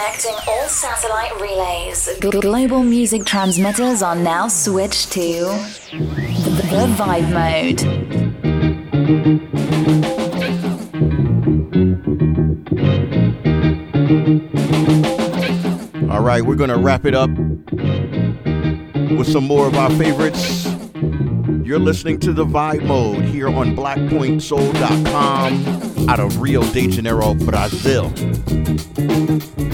Connecting all satellite relays. Global music transmitters are now switched to the Vibe Mode. All right, we're going to wrap it up with some more of our favorites. You're listening to the Vibe Mode here on BlackPointSoul.com out of Rio de Janeiro, Brazil.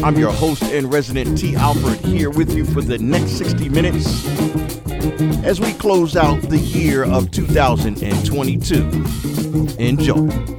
I'm your host and resident T. Alfred here with you for the next 60 minutes as we close out the year of 2022. Enjoy.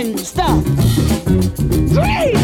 and stop. Three!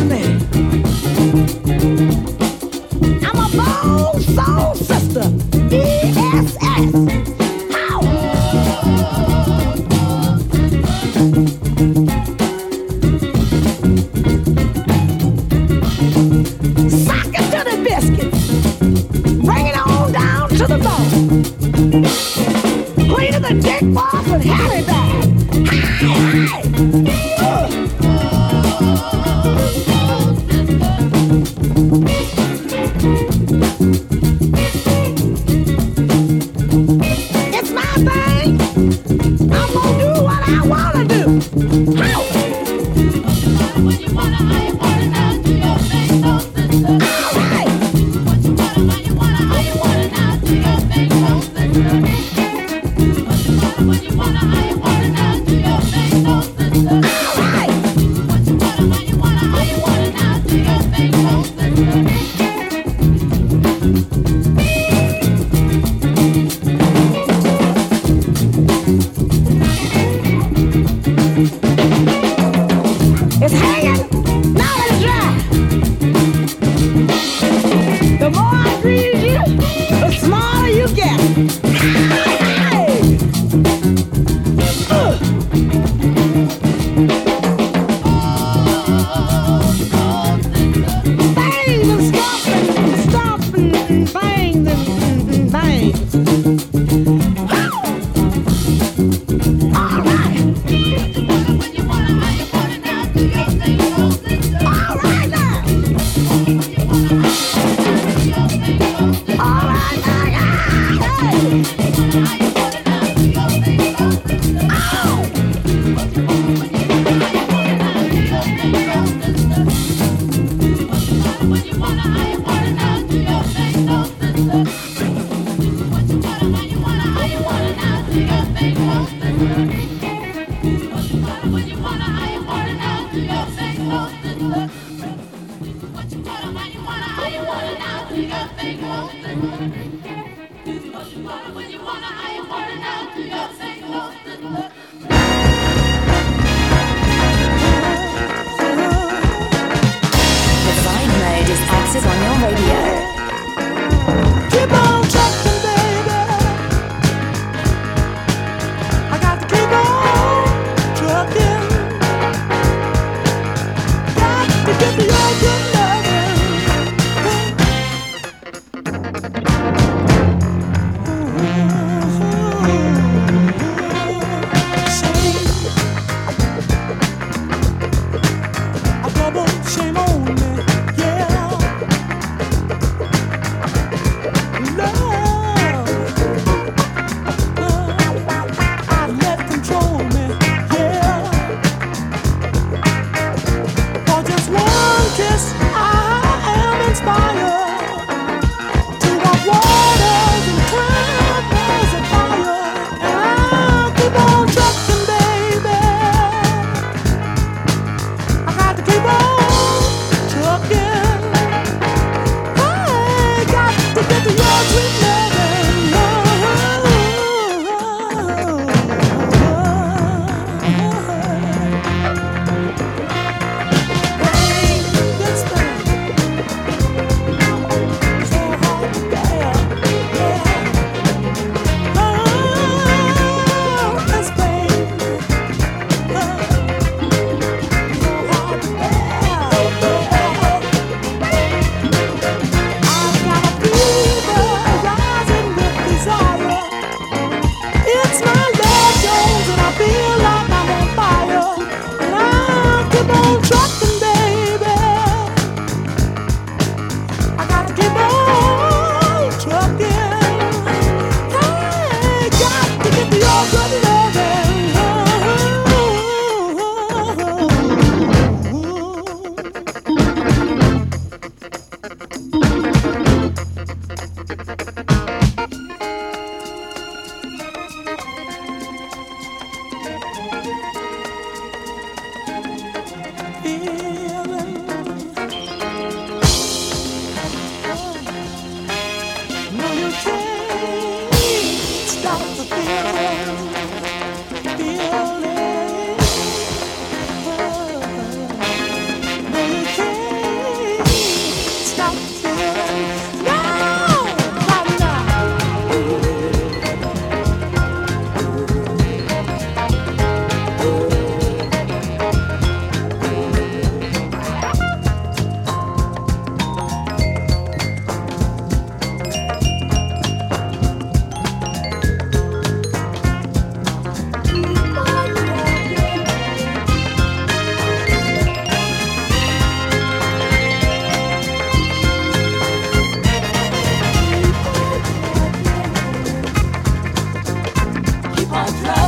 my drive.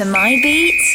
To my beat?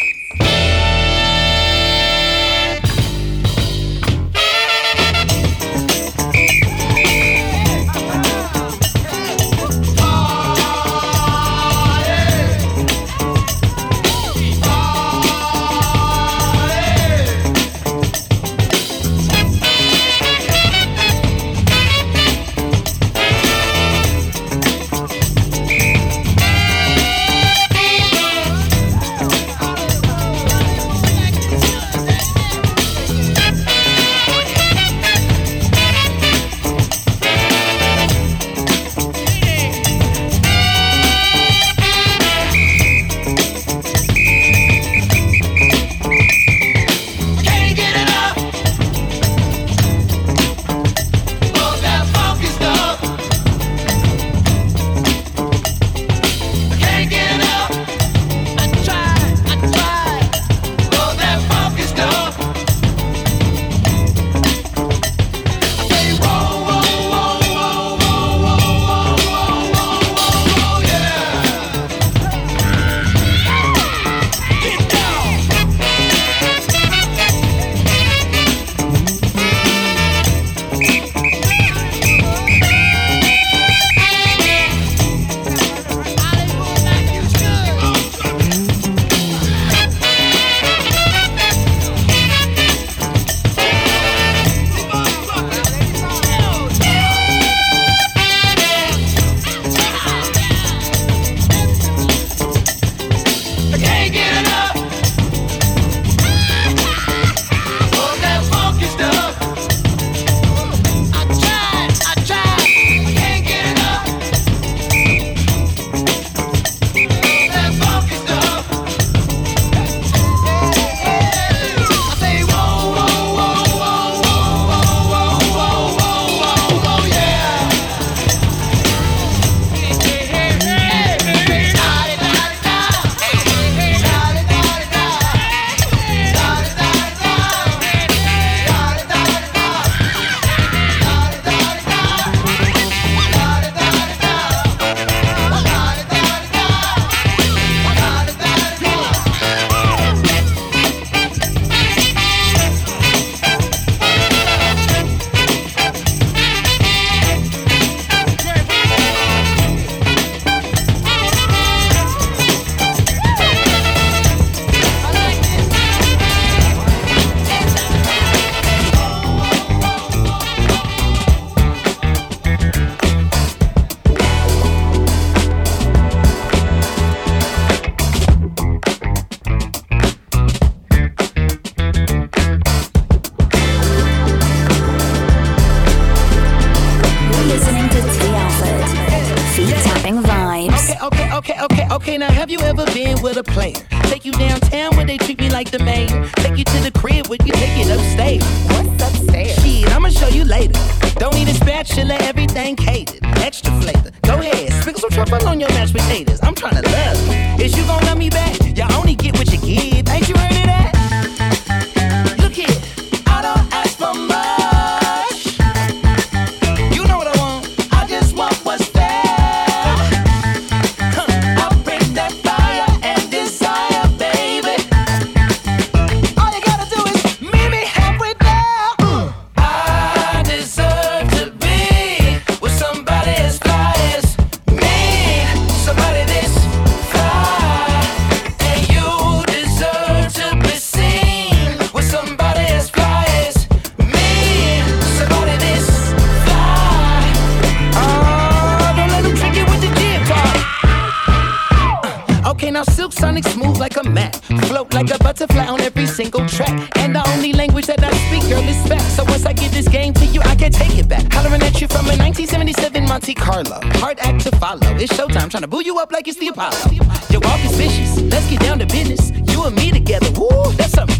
extra flavor. Go ahead, sprinkle some truffle on your mashed potatoes. I'm trying to love. Is you gonna love me back? Y'all only get what you like a mat. Float like a butterfly on every single track. And the only language that I speak, girl, is back. So once I give this game to you, I can take it back. Hollering at you from a 1977 Monte Carlo. Hard act to follow. It's showtime, trying to boo you up like it's the Apollo. Your walk is vicious. Let's get down to business. You and me together. Woo, that's something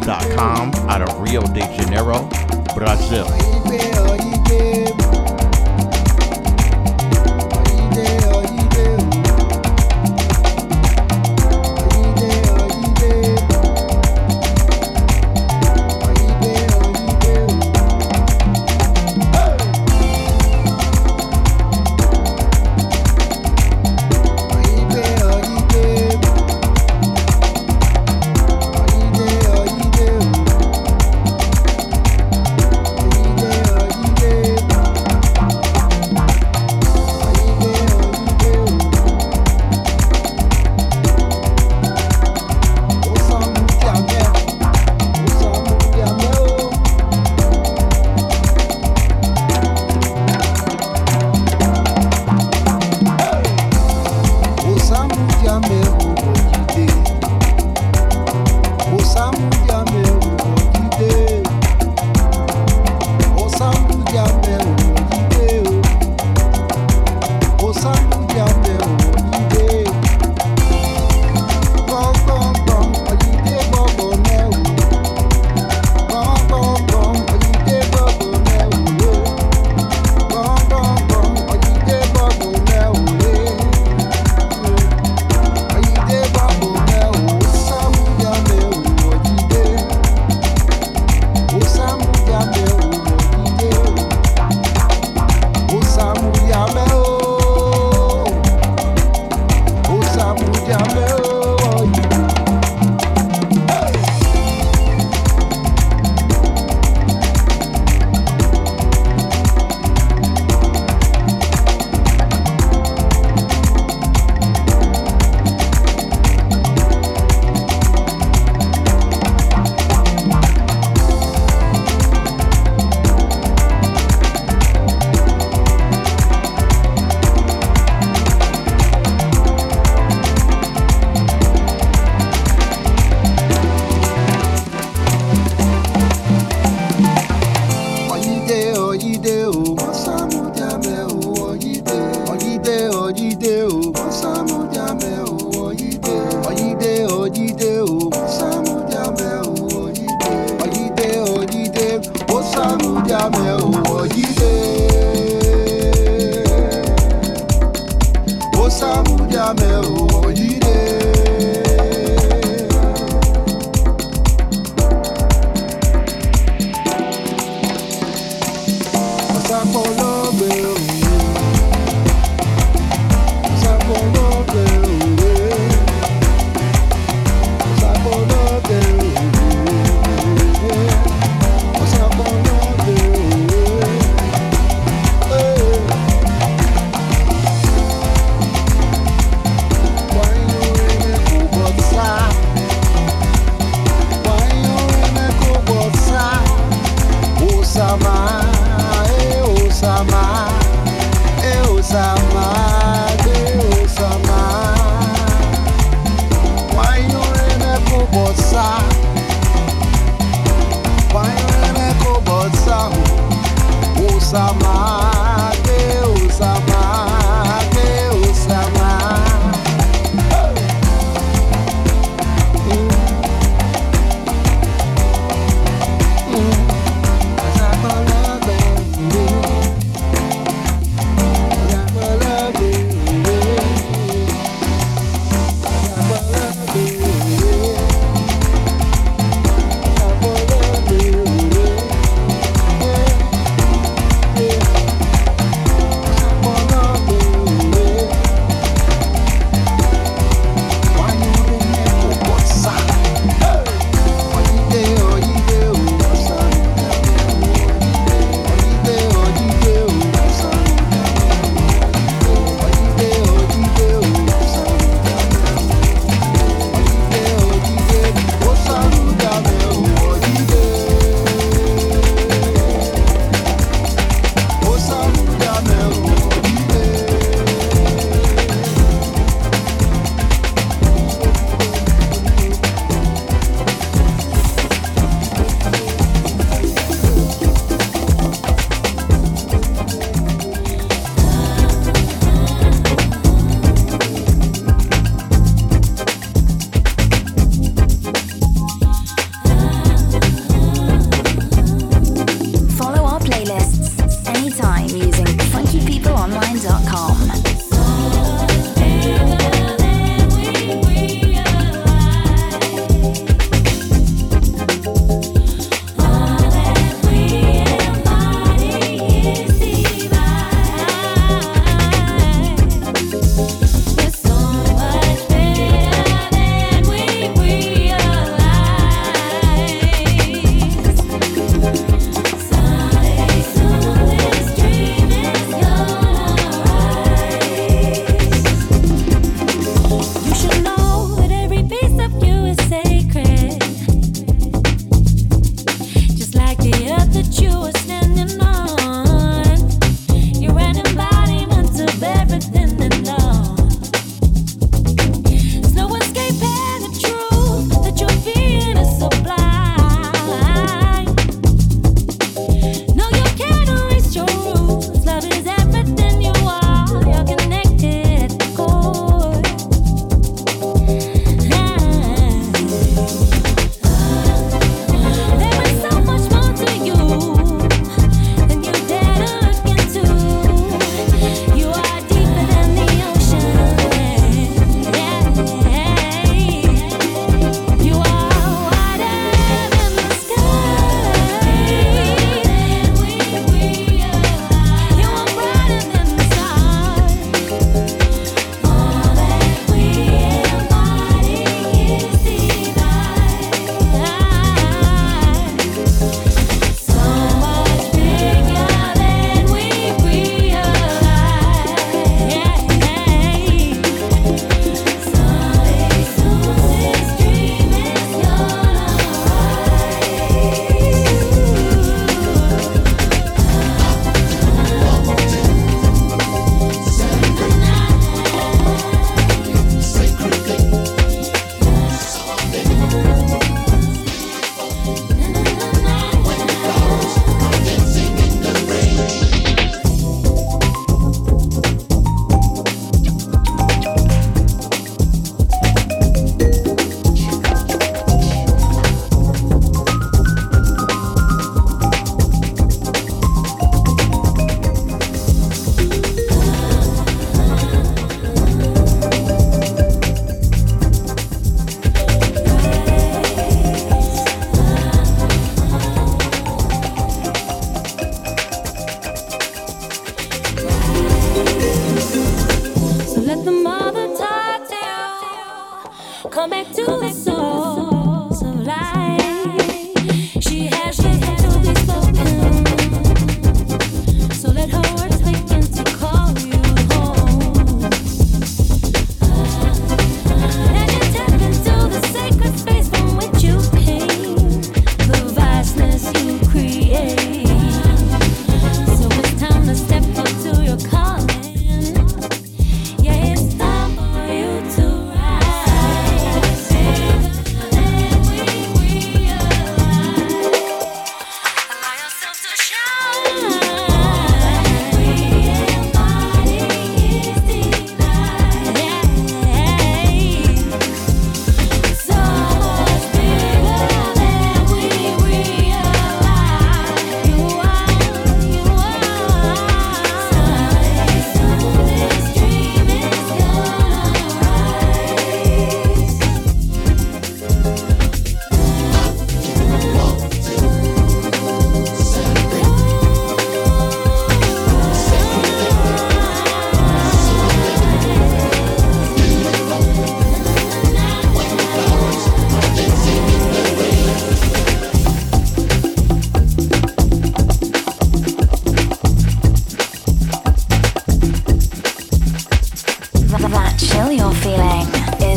blackpointsoul.com out of Rio de Janeiro, Brazil.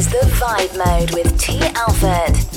is the Vibe Mode with T. Alfred.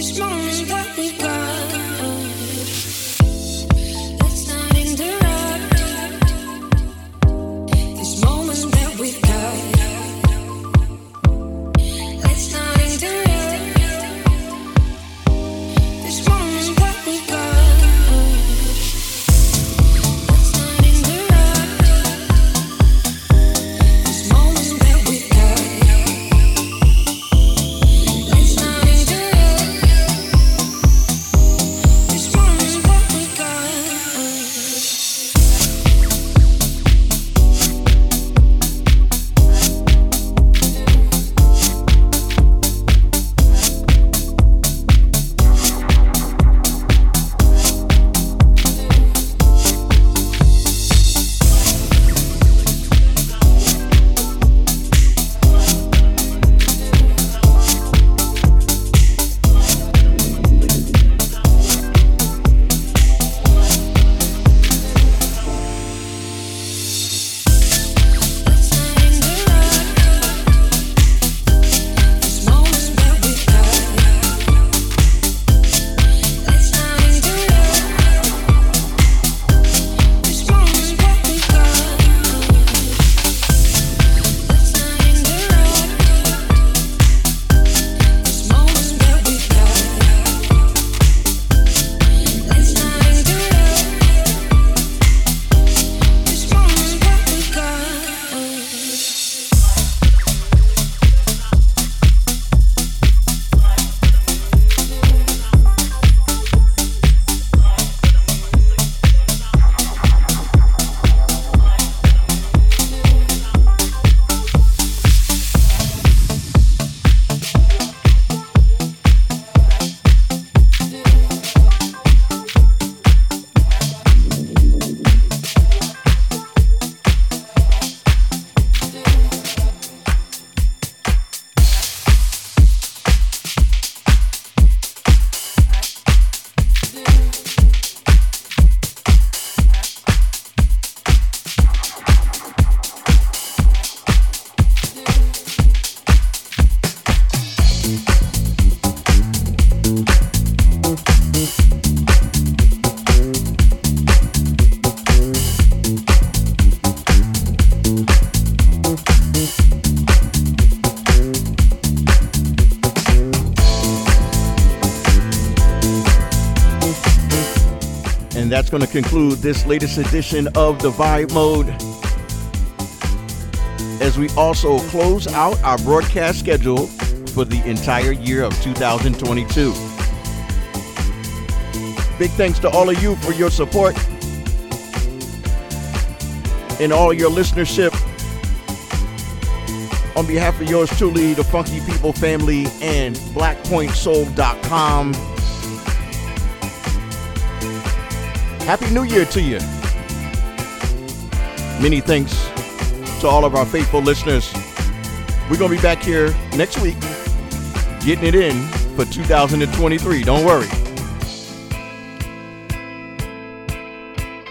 Ich mach that's going to conclude this latest edition of the Vibe Mode. As we also close out our broadcast schedule for the entire year of 2022. Big thanks to all of you for your support and all your listenership. On behalf of yours truly, the Funky People family and BlackPointSoul.com. Happy New Year to you. Many thanks to all of our faithful listeners. We're going to be back here next week, getting it in for 2023. Don't worry.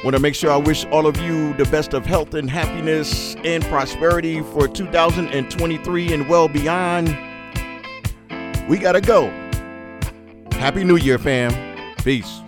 Want to make sure I wish all of you the best of health and happiness and prosperity for 2023 and well beyond. We got to go. Happy New Year, fam. Peace.